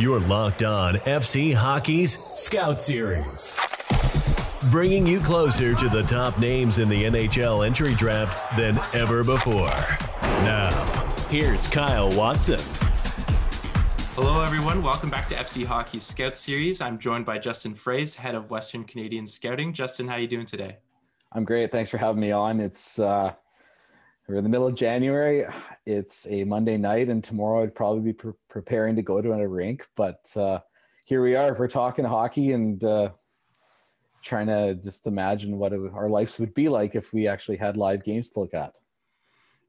You're locked on FC Hockey's Scout Series. Bringing you closer to the top names in the NHL entry draft than ever before. Now, here's Kyle Watson. Hello, everyone. Welcome back to FC Hockey's Scout Series. I'm joined by Justin Froese, head of Western Canadian Scouting. Justin, how are you doing today? I'm great. Thanks for having me on. It's uh, we're in the middle of January. It's a Monday night, and tomorrow I'd probably be pre- preparing to go to a rink. But uh, here we are. We're talking hockey and uh, trying to just imagine what it, our lives would be like if we actually had live games to look at.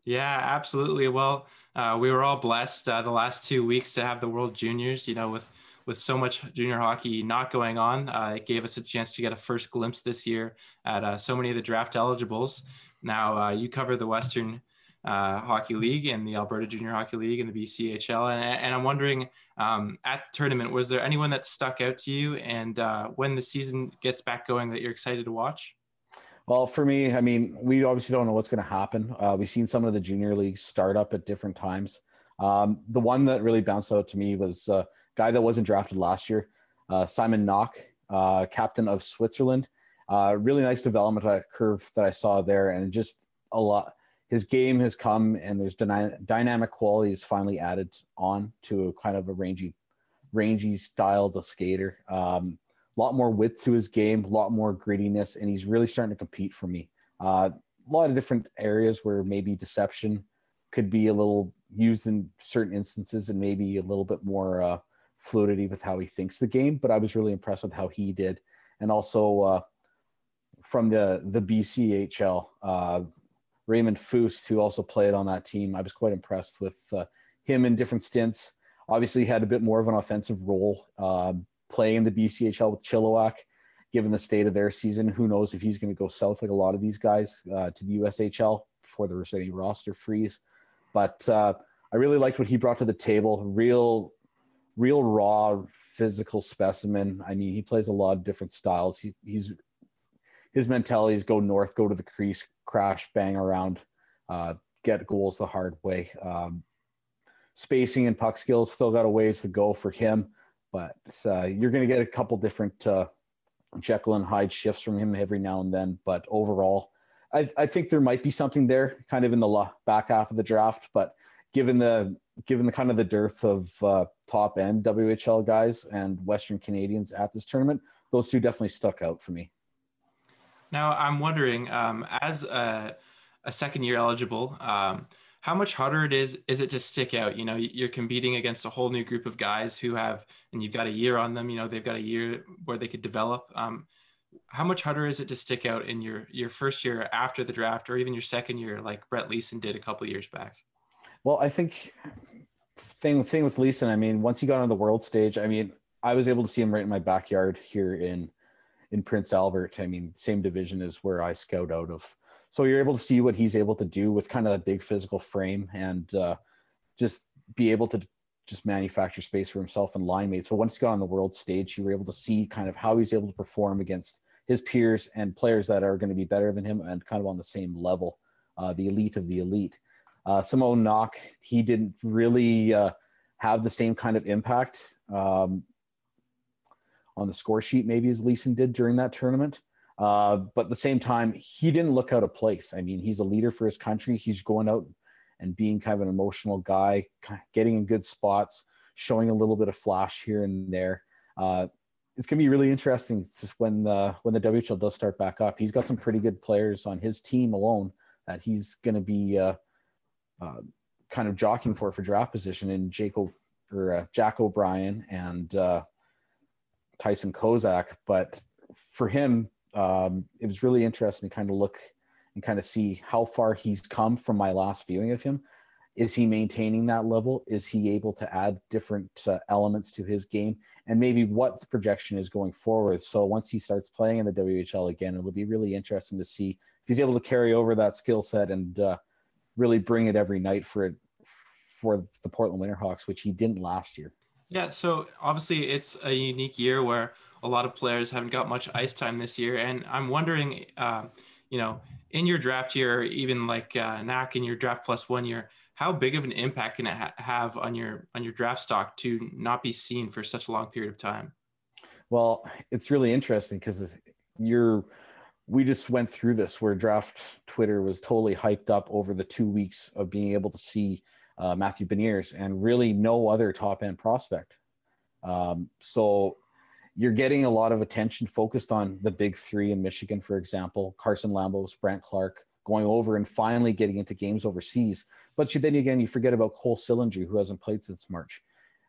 Yeah, absolutely. Well, uh, we were all blessed uh, the last two weeks to have the World Juniors. You know, with with so much junior hockey not going on, uh, it gave us a chance to get a first glimpse this year at uh, so many of the draft eligibles. Now, uh, you cover the Western uh, Hockey League and the Alberta Junior Hockey League and the BCHL. And, and I'm wondering um, at the tournament, was there anyone that stuck out to you? And uh, when the season gets back going, that you're excited to watch? Well, for me, I mean, we obviously don't know what's going to happen. Uh, we've seen some of the junior leagues start up at different times. Um, the one that really bounced out to me was a guy that wasn't drafted last year, uh, Simon Knak, uh, captain of Switzerland. Uh, really nice development curve that I saw there, and just a lot. His game has come, and there's dyna- dynamic qualities finally added on to a kind of a rangy, rangy styled skater. Um, a lot more width to his game, a lot more grittiness, and he's really starting to compete for me. Uh, a lot of different areas where maybe deception could be a little used in certain instances, and maybe a little bit more uh, fluidity with how he thinks the game. But I was really impressed with how he did, and also uh, from the the BCHL, uh, Raymond Foust, who also played on that team. I was quite impressed with uh, him in different stints. Obviously, had a bit more of an offensive role uh, playing the BCHL with Chilliwack. Given the state of their season, who knows if he's going to go south like a lot of these guys uh, to the USHL before there's any roster freeze. But uh, I really liked what he brought to the table. Real, real raw physical specimen. I mean, he plays a lot of different styles. He, he's his mentality is go north, go to the crease, crash, bang around, uh, get goals the hard way. Um, spacing and puck skills still got a ways to go for him, but uh, you're going to get a couple different uh, Jekyll and Hyde shifts from him every now and then. But overall, I, I think there might be something there, kind of in the back half of the draft. But given the given the kind of the dearth of uh, top end WHL guys and Western Canadians at this tournament, those two definitely stuck out for me. Now, I'm wondering, um, as a, a, second year eligible, um, how much harder it is is it to stick out? You know, you're competing against a whole new group of guys who have, and you've got a year on them. You know, they've got a year where they could develop. Um, how much harder is it to stick out in your your first year after the draft, or even your second year, like Brett Leason did a couple years back? Well, I think thing thing with Leason. I mean, once he got on the world stage, I mean, I was able to see him right in my backyard here in in Prince Albert. I mean, same division as where I scout out of. So you're able to see what he's able to do with kind of a big physical frame and uh, just be able to just manufacture space for himself and line mates. But once he got on the world stage, you were able to see kind of how he's able to perform against his peers and players that are going to be better than him and kind of on the same level, uh, the elite of the elite. Uh, Simon Knak, he didn't really uh, have the same kind of impact. Um, on the score sheet, maybe as Leason did during that tournament. Uh, but at the same time, he didn't look out of place. I mean, he's a leader for his country. He's going out and being kind of an emotional guy, getting in good spots, showing a little bit of flash here and there. Uh, it's going to be really interesting when the when the WHL does start back up. He's got some pretty good players on his team alone that he's going to be uh, uh, kind of jockeying for for draft position in Jacob or uh, Jack O'Brien and uh, Tyson Kozak, but for him, um, it was really interesting to kind of look and kind of see how far he's come from my last viewing of him. Is he maintaining that level? Is he able to add different uh, elements to his game? And maybe what the projection is going forward. So once he starts playing in the WHL again, it'll be really interesting to see if he's able to carry over that skill set and uh, really bring it every night for it for the Portland Winterhawks, which he didn't last year. Yeah, so obviously it's a unique year where a lot of players haven't got much ice time this year, and I'm wondering, uh, you know, in your draft year, even like uh, Knak in your draft plus one year, how big of an impact can it ha- have on your on your draft stock to not be seen for such a long period of time? Well, it's really interesting because you're we just went through this where draft Twitter was totally hyped up over the two weeks of being able to see uh, Matthew Beniers and really no other top end prospect. Um, so you're getting a lot of attention focused on the big three in Michigan, for example, Carson Lambos, Brandt Clarke, going over and finally getting into games overseas. But you, then again, you forget about Cole Sillinger, who hasn't played since March.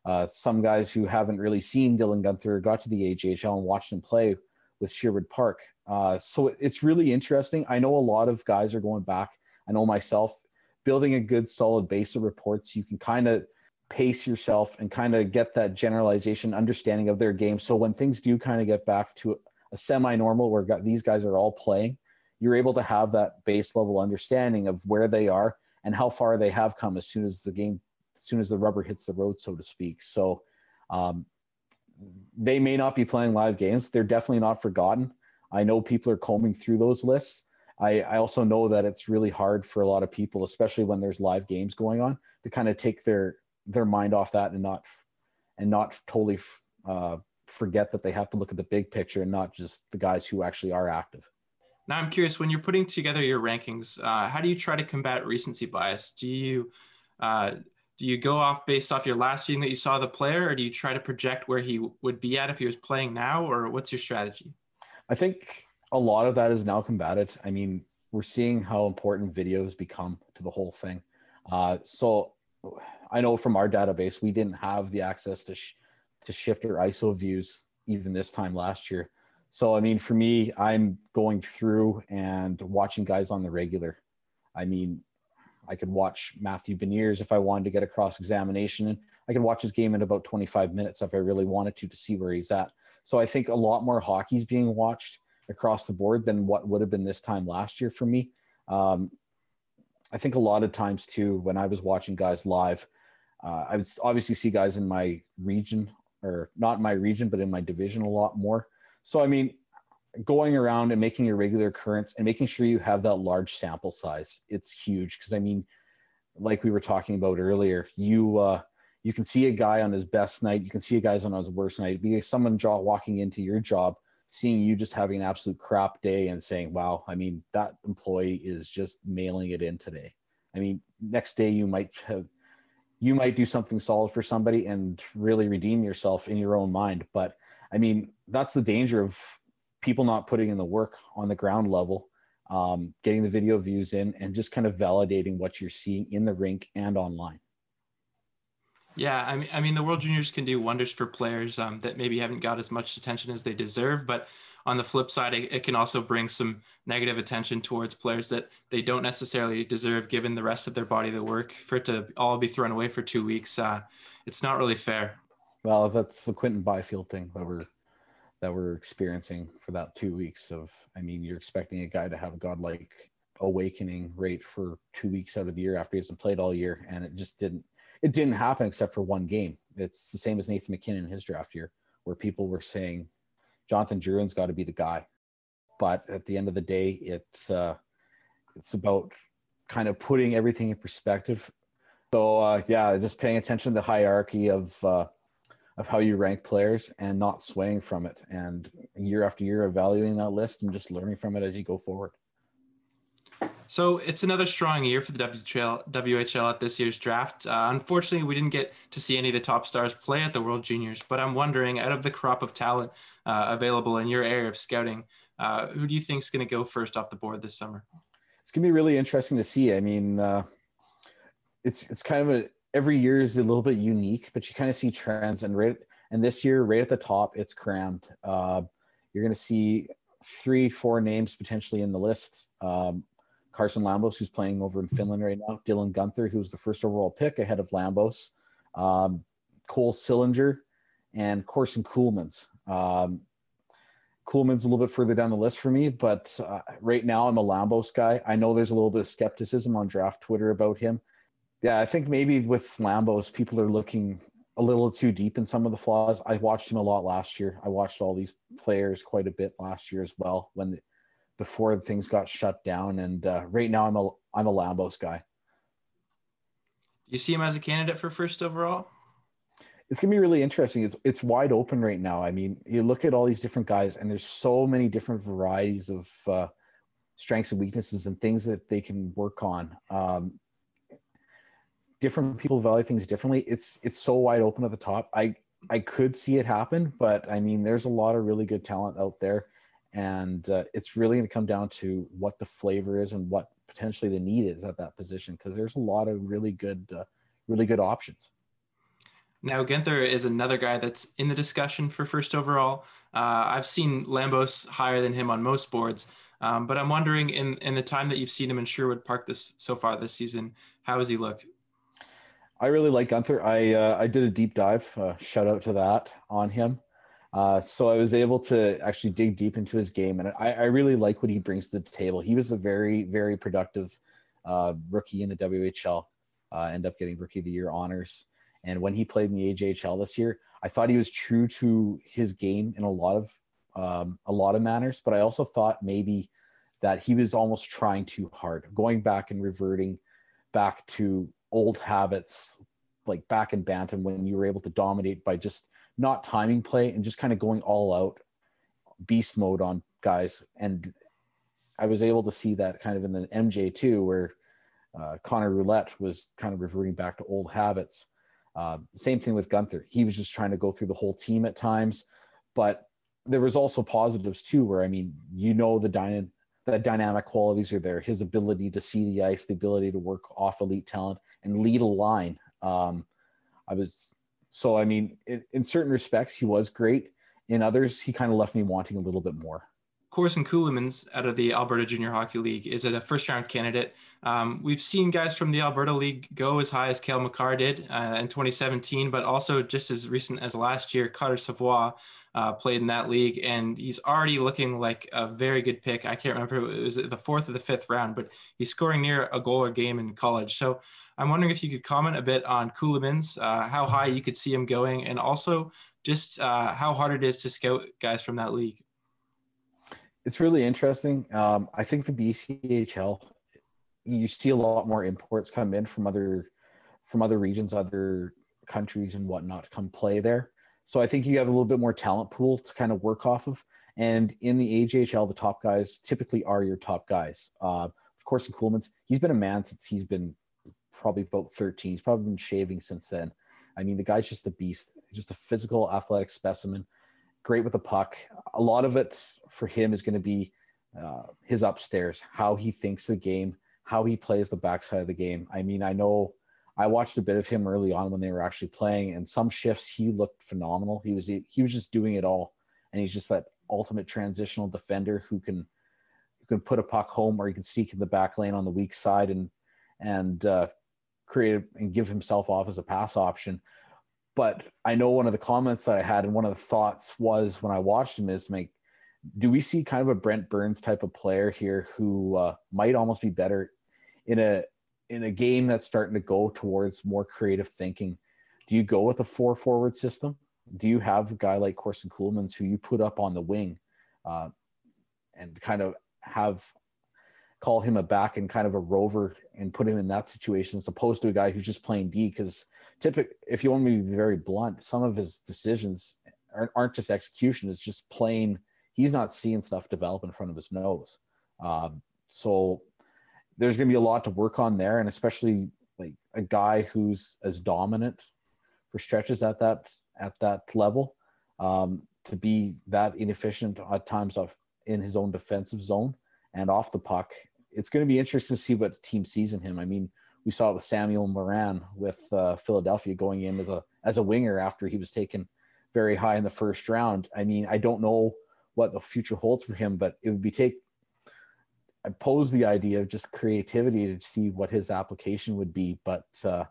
Uh, some guys who haven't really seen Dylan Guenther got to the AJHL and watched him play with Sherwood Park. Uh, so it's really interesting. I know a lot of guys are going back. I know myself building a good solid base of reports. You can kind of pace yourself and kind of get that generalization understanding of their game. So when things do kind of get back to a semi-normal where these guys are all playing, you're able to have that base level understanding of where they are and how far they have come as soon as the game, as soon as the rubber hits the road, so to speak. So um, they may not be playing live games. They're definitely not forgotten. I know people are combing through those lists. I, I also know that it's really hard for a lot of people, especially when there's live games going on, to kind of take their their mind off that and not and not totally uh, forget that they have to look at the big picture and not just the guys who actually are active. Now, I'm curious when you're putting together your rankings, uh, how do you try to combat recency bias? Do you uh, do you go off based off your last game that you saw the player, or do you try to project where he would be at if he was playing now, or what's your strategy? I think a lot of that is now combated. I mean, we're seeing how important videos become to the whole thing. Uh, so I know from our database, we didn't have the access to sh- to shift or ISO views even this time last year. So I mean, for me, I'm going through and watching guys on the regular. I mean, I could watch Matthew Beniers if I wanted to get a cross examination. I could watch his game in about 25 minutes if I really wanted to to see where he's at. So I think a lot more hockey is being watched across the board than what would have been this time last year for me. Um, I think a lot of times too, when I was watching guys live, uh, I would obviously see guys in my region or not in my region, but in my division a lot more. So, I mean, going around and making your regular occurrence and making sure you have that large sample size, it's huge. Cause I mean, like we were talking about earlier, you, uh, you can see a guy on his best night. You can see a guy's on his worst night. Be someone walking into your job, seeing you just having an absolute crap day and saying, wow, I mean, that employee is just mailing it in today. I mean, next day you might have, you might do something solid for somebody and really redeem yourself in your own mind. But I mean, that's the danger of people not putting in the work on the ground level, um, getting the video views in, and just kind of validating what you're seeing in the rink and online. Yeah, I mean, I mean, the World Juniors can do wonders for players um, that maybe haven't got as much attention as they deserve. But on the flip side, it, it, can also bring some negative attention towards players that they don't necessarily deserve, given the rest of their body of work. For it to all be thrown away for two weeks, uh, it's not really fair. Well, that's the Quinton Byfield thing that we're that we're experiencing for that two weeks. Of, I mean, you're expecting a guy to have a godlike awakening rate for two weeks out of the year after he hasn't played all year, and it just didn't it didn't happen except for one game. It's the same as Nathan MacKinnon in his draft year, where people were saying Jonathan Drouin's got to be the guy. But at the end of the day, it's uh, it's about kind of putting everything in perspective. So uh, yeah, just paying attention to the hierarchy of uh, of how you rank players and not swaying from it, and year after year evaluating that list and just learning from it as you go forward. So it's another strong year for the WHL, WHL at this year's draft. Uh, unfortunately, we didn't get to see any of the top stars play at the World Juniors, but I'm wondering, out of the crop of talent uh, available in your area of scouting, uh, who do you think is going to go first off the board this summer? It's going to be really interesting to see. I mean, uh, it's it's kind of a every year is a little bit unique, but you kind of see trends, and right and this year, right at the top, it's crammed. Uh, you're going to see three, four names potentially in the list. Um, Carson Lambos, who's playing over in Finland right now, Dylan Guenther, who was the first overall pick ahead of Lambos, um, Cole Sillinger, and Corson Ceulemans. Um, Ceulemans a little bit further down the list for me, but uh, right now I'm a Lambos guy. I know there's a little bit of skepticism on draft Twitter about him. Yeah, I think maybe with Lambos, people are looking a little too deep in some of the flaws. I watched him a lot last year. I watched all these players quite a bit last year as well when before things got shut down. And uh, right now, I'm a I'm a Lambos guy. Do you see him as a candidate for first overall? It's gonna be really interesting. It's it's wide open right now. I mean, you look at all these different guys, and there's so many different varieties of uh, strengths and weaknesses and things that they can work on. Um, different people value things differently. It's it's so wide open at the top. I I could see it happen, but I mean, there's a lot of really good talent out there, and uh, it's really going to come down to what the flavor is and what potentially the need is at that position because there's a lot of really good, uh, really good options. Now, Guenther is another guy that's in the discussion for first overall. Uh, I've seen Lambos higher than him on most boards, um, but I'm wondering in in the time that you've seen him in Sherwood Park this so far this season, how has he looked? I really like Guenther I uh, I did a deep dive. Uh, shout out to that on him. Uh, so I was able to actually dig deep into his game, and I, I really like what he brings to the table. He was a very very productive uh, rookie in the WHL. Uh, end up getting rookie of the year honors, and when he played in the AJHL this year, I thought he was true to his game in a lot of um, a lot of manners. But I also thought maybe that he was almost trying too hard, going back and reverting back to old habits like back in Bantam when you were able to dominate by just not timing play and just kind of going all out beast mode on guys. And I was able to see that kind of in the MJ too, where uh, Conner Roulette was kind of reverting back to old habits. Uh, same thing with Guenther. He was just trying to go through the whole team at times, but there was also positives too, where I mean, you know, the dyna- the dynamic qualities are there. His ability to see the ice, the ability to work off elite talent, and lead a line. Um, I was so I mean, in, in certain respects, he was great. In others, he kind of left me wanting a little bit more. Corson Ceulemans out of the Alberta Junior Hockey League is a first round candidate. Um, we've seen guys from the Alberta League go as high as Cale Makar did uh, in 2017, but also just as recent as last year, Carter Savoie uh, played in that league, and he's already looking like a very good pick. I can't remember it was the fourth or the fifth round, but he's scoring near a goal or game in college. So I'm wondering if you could comment a bit on Ceulemans, uh, how high you could see him going, and also just uh, how hard it is to scout guys from that league it's really interesting. Um, I think the BCHL, you see a lot more imports come in from other from other regions, other countries, and whatnot come play there. So I think you have a little bit more talent pool to kind of work off of. And in the AJHL, the top guys typically are your top guys. Uh, of course, in Ceulemans, he's been a man since he's been probably about 13. He's probably been shaving since then. I mean, the guy's just a beast, just a physical, athletic specimen great with the puck. A lot of it for him is going to be uh, his upstairs, how he thinks the game, how he plays the backside of the game. I mean, I know I watched a bit of him early on when they were actually playing, and some shifts he looked phenomenal. He was he was just doing it all, and he's just that ultimate transitional defender who can who can put a puck home or he can sneak in the back lane on the weak side and and uh, create and give himself off as a pass option but I know one of the comments that I had and one of the thoughts was when I watched him is like, do we see kind of a Brent Burns type of player here who uh, might almost be better in a in a game that's starting to go towards more creative thinking? Do you go with a four forward system? Do you have a guy like Corson Ceulemans who you put up on the wing uh, and kind of have call him a back and kind of a rover and put him in that situation as opposed to a guy who's just playing D because typically, if you want me to be very blunt, some of his decisions aren't, aren't just execution; it's just plain he's not seeing stuff develop in front of his nose. Um, so there's going to be a lot to work on there, and especially like a guy who's as dominant for stretches at that at that level um, to be that inefficient at times of in his own defensive zone and off the puck. It's going to be interesting to see what team sees in him. I mean, we saw it with Samuel Morin with uh, Philadelphia going in as a as a winger after he was taken very high in the first round. I mean, I don't know what the future holds for him, but it would be take. I pose the idea of just creativity to see what his application would be, but uh,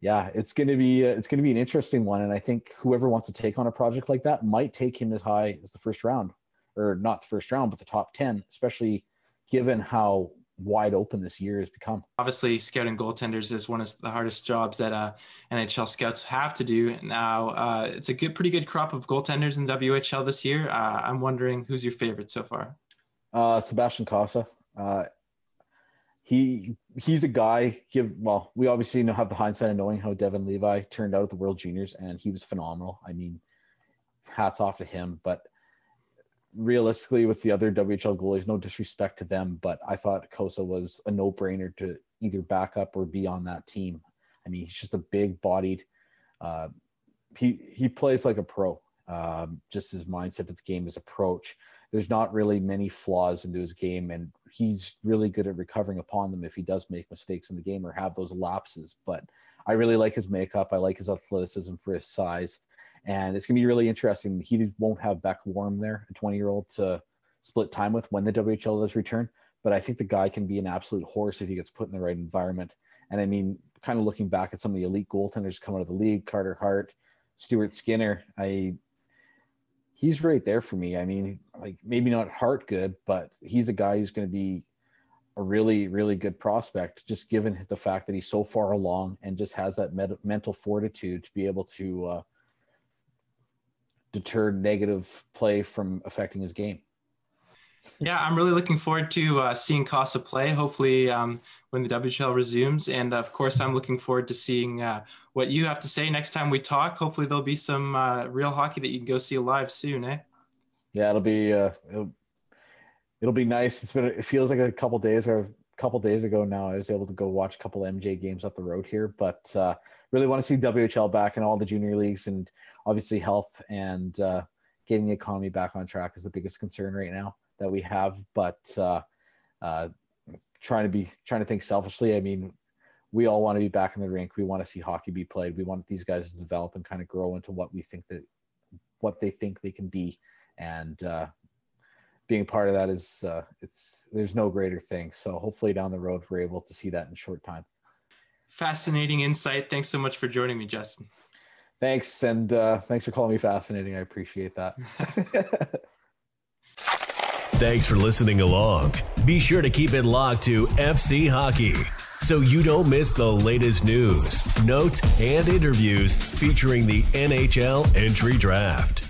yeah, it's going to be uh, it's to be an interesting one, and I think whoever wants to take on a project like that might take him as high as the first round, or not the first round, but the top ten, especially given how wide open this year has become. Obviously, scouting goaltenders is one of the hardest jobs that uh, NHL scouts have to do. Now, uh, it's a good, pretty good crop of goaltenders in WHL this year. Uh, I'm wondering who's your favorite so far. Uh, Sebastian Cossa. Uh, he he's a guy. Give well, we obviously know have the hindsight of knowing how Devon Levi turned out at the World Juniors, and he was phenomenal. I mean, hats off to him. But realistically, with the other WHL goalies, no disrespect to them, but I thought Cossa was a no brainer to either back up or be on that team. I mean, he's just a big bodied. Uh, he he plays like a pro. Um, just his mindset of the game, his approach. There's not really many flaws into his game, and he's really good at recovering upon them if he does make mistakes in the game or have those lapses. But I really like his makeup. I like his athleticism for his size, and it's gonna be really interesting. He won't have Beck Warm there, a 20 year old, to split time with when the WHL does return. But I think the guy can be an absolute horse if he gets put in the right environment. And I mean, kind of looking back at some of the elite goaltenders coming out of the league, Carter Hart, Stuart Skinner, I he's right there for me. I mean, like maybe not Hart good, but he's a guy who's going to be a really, really good prospect, just given the fact that he's so far along and just has that med- mental fortitude to be able to uh, deter negative play from affecting his game. Yeah, I'm really looking forward to uh, seeing Cossa play. Hopefully, um, when the WHL resumes, and of course, I'm looking forward to seeing uh, what you have to say next time we talk. Hopefully, there'll be some uh, real hockey that you can go see live soon, eh? Yeah, it'll be uh, it'll, it'll be nice. It's been it feels like a couple days or a couple days ago now. I was able to go watch a couple MJ games up the road here, but uh, really want to see WHL back and all the junior leagues, and obviously health and uh, getting the economy back on track is the biggest concern right now that we have, but uh, uh, trying to be trying to think selfishly. I mean, we all want to be back in the rink. We want to see hockey be played. We want these guys to develop and kind of grow into what we think that what they think they can be, and uh, being part of that is uh, it's there's no greater thing. So hopefully down the road we're able to see that in short time. Fascinating insight. Thanks so much for joining me, Justin. Thanks, and uh, thanks for calling me fascinating. I appreciate that. Thanks for listening along. Be sure to keep it locked to FC Hockey so you don't miss the latest news, notes, and interviews featuring the NHL entry draft.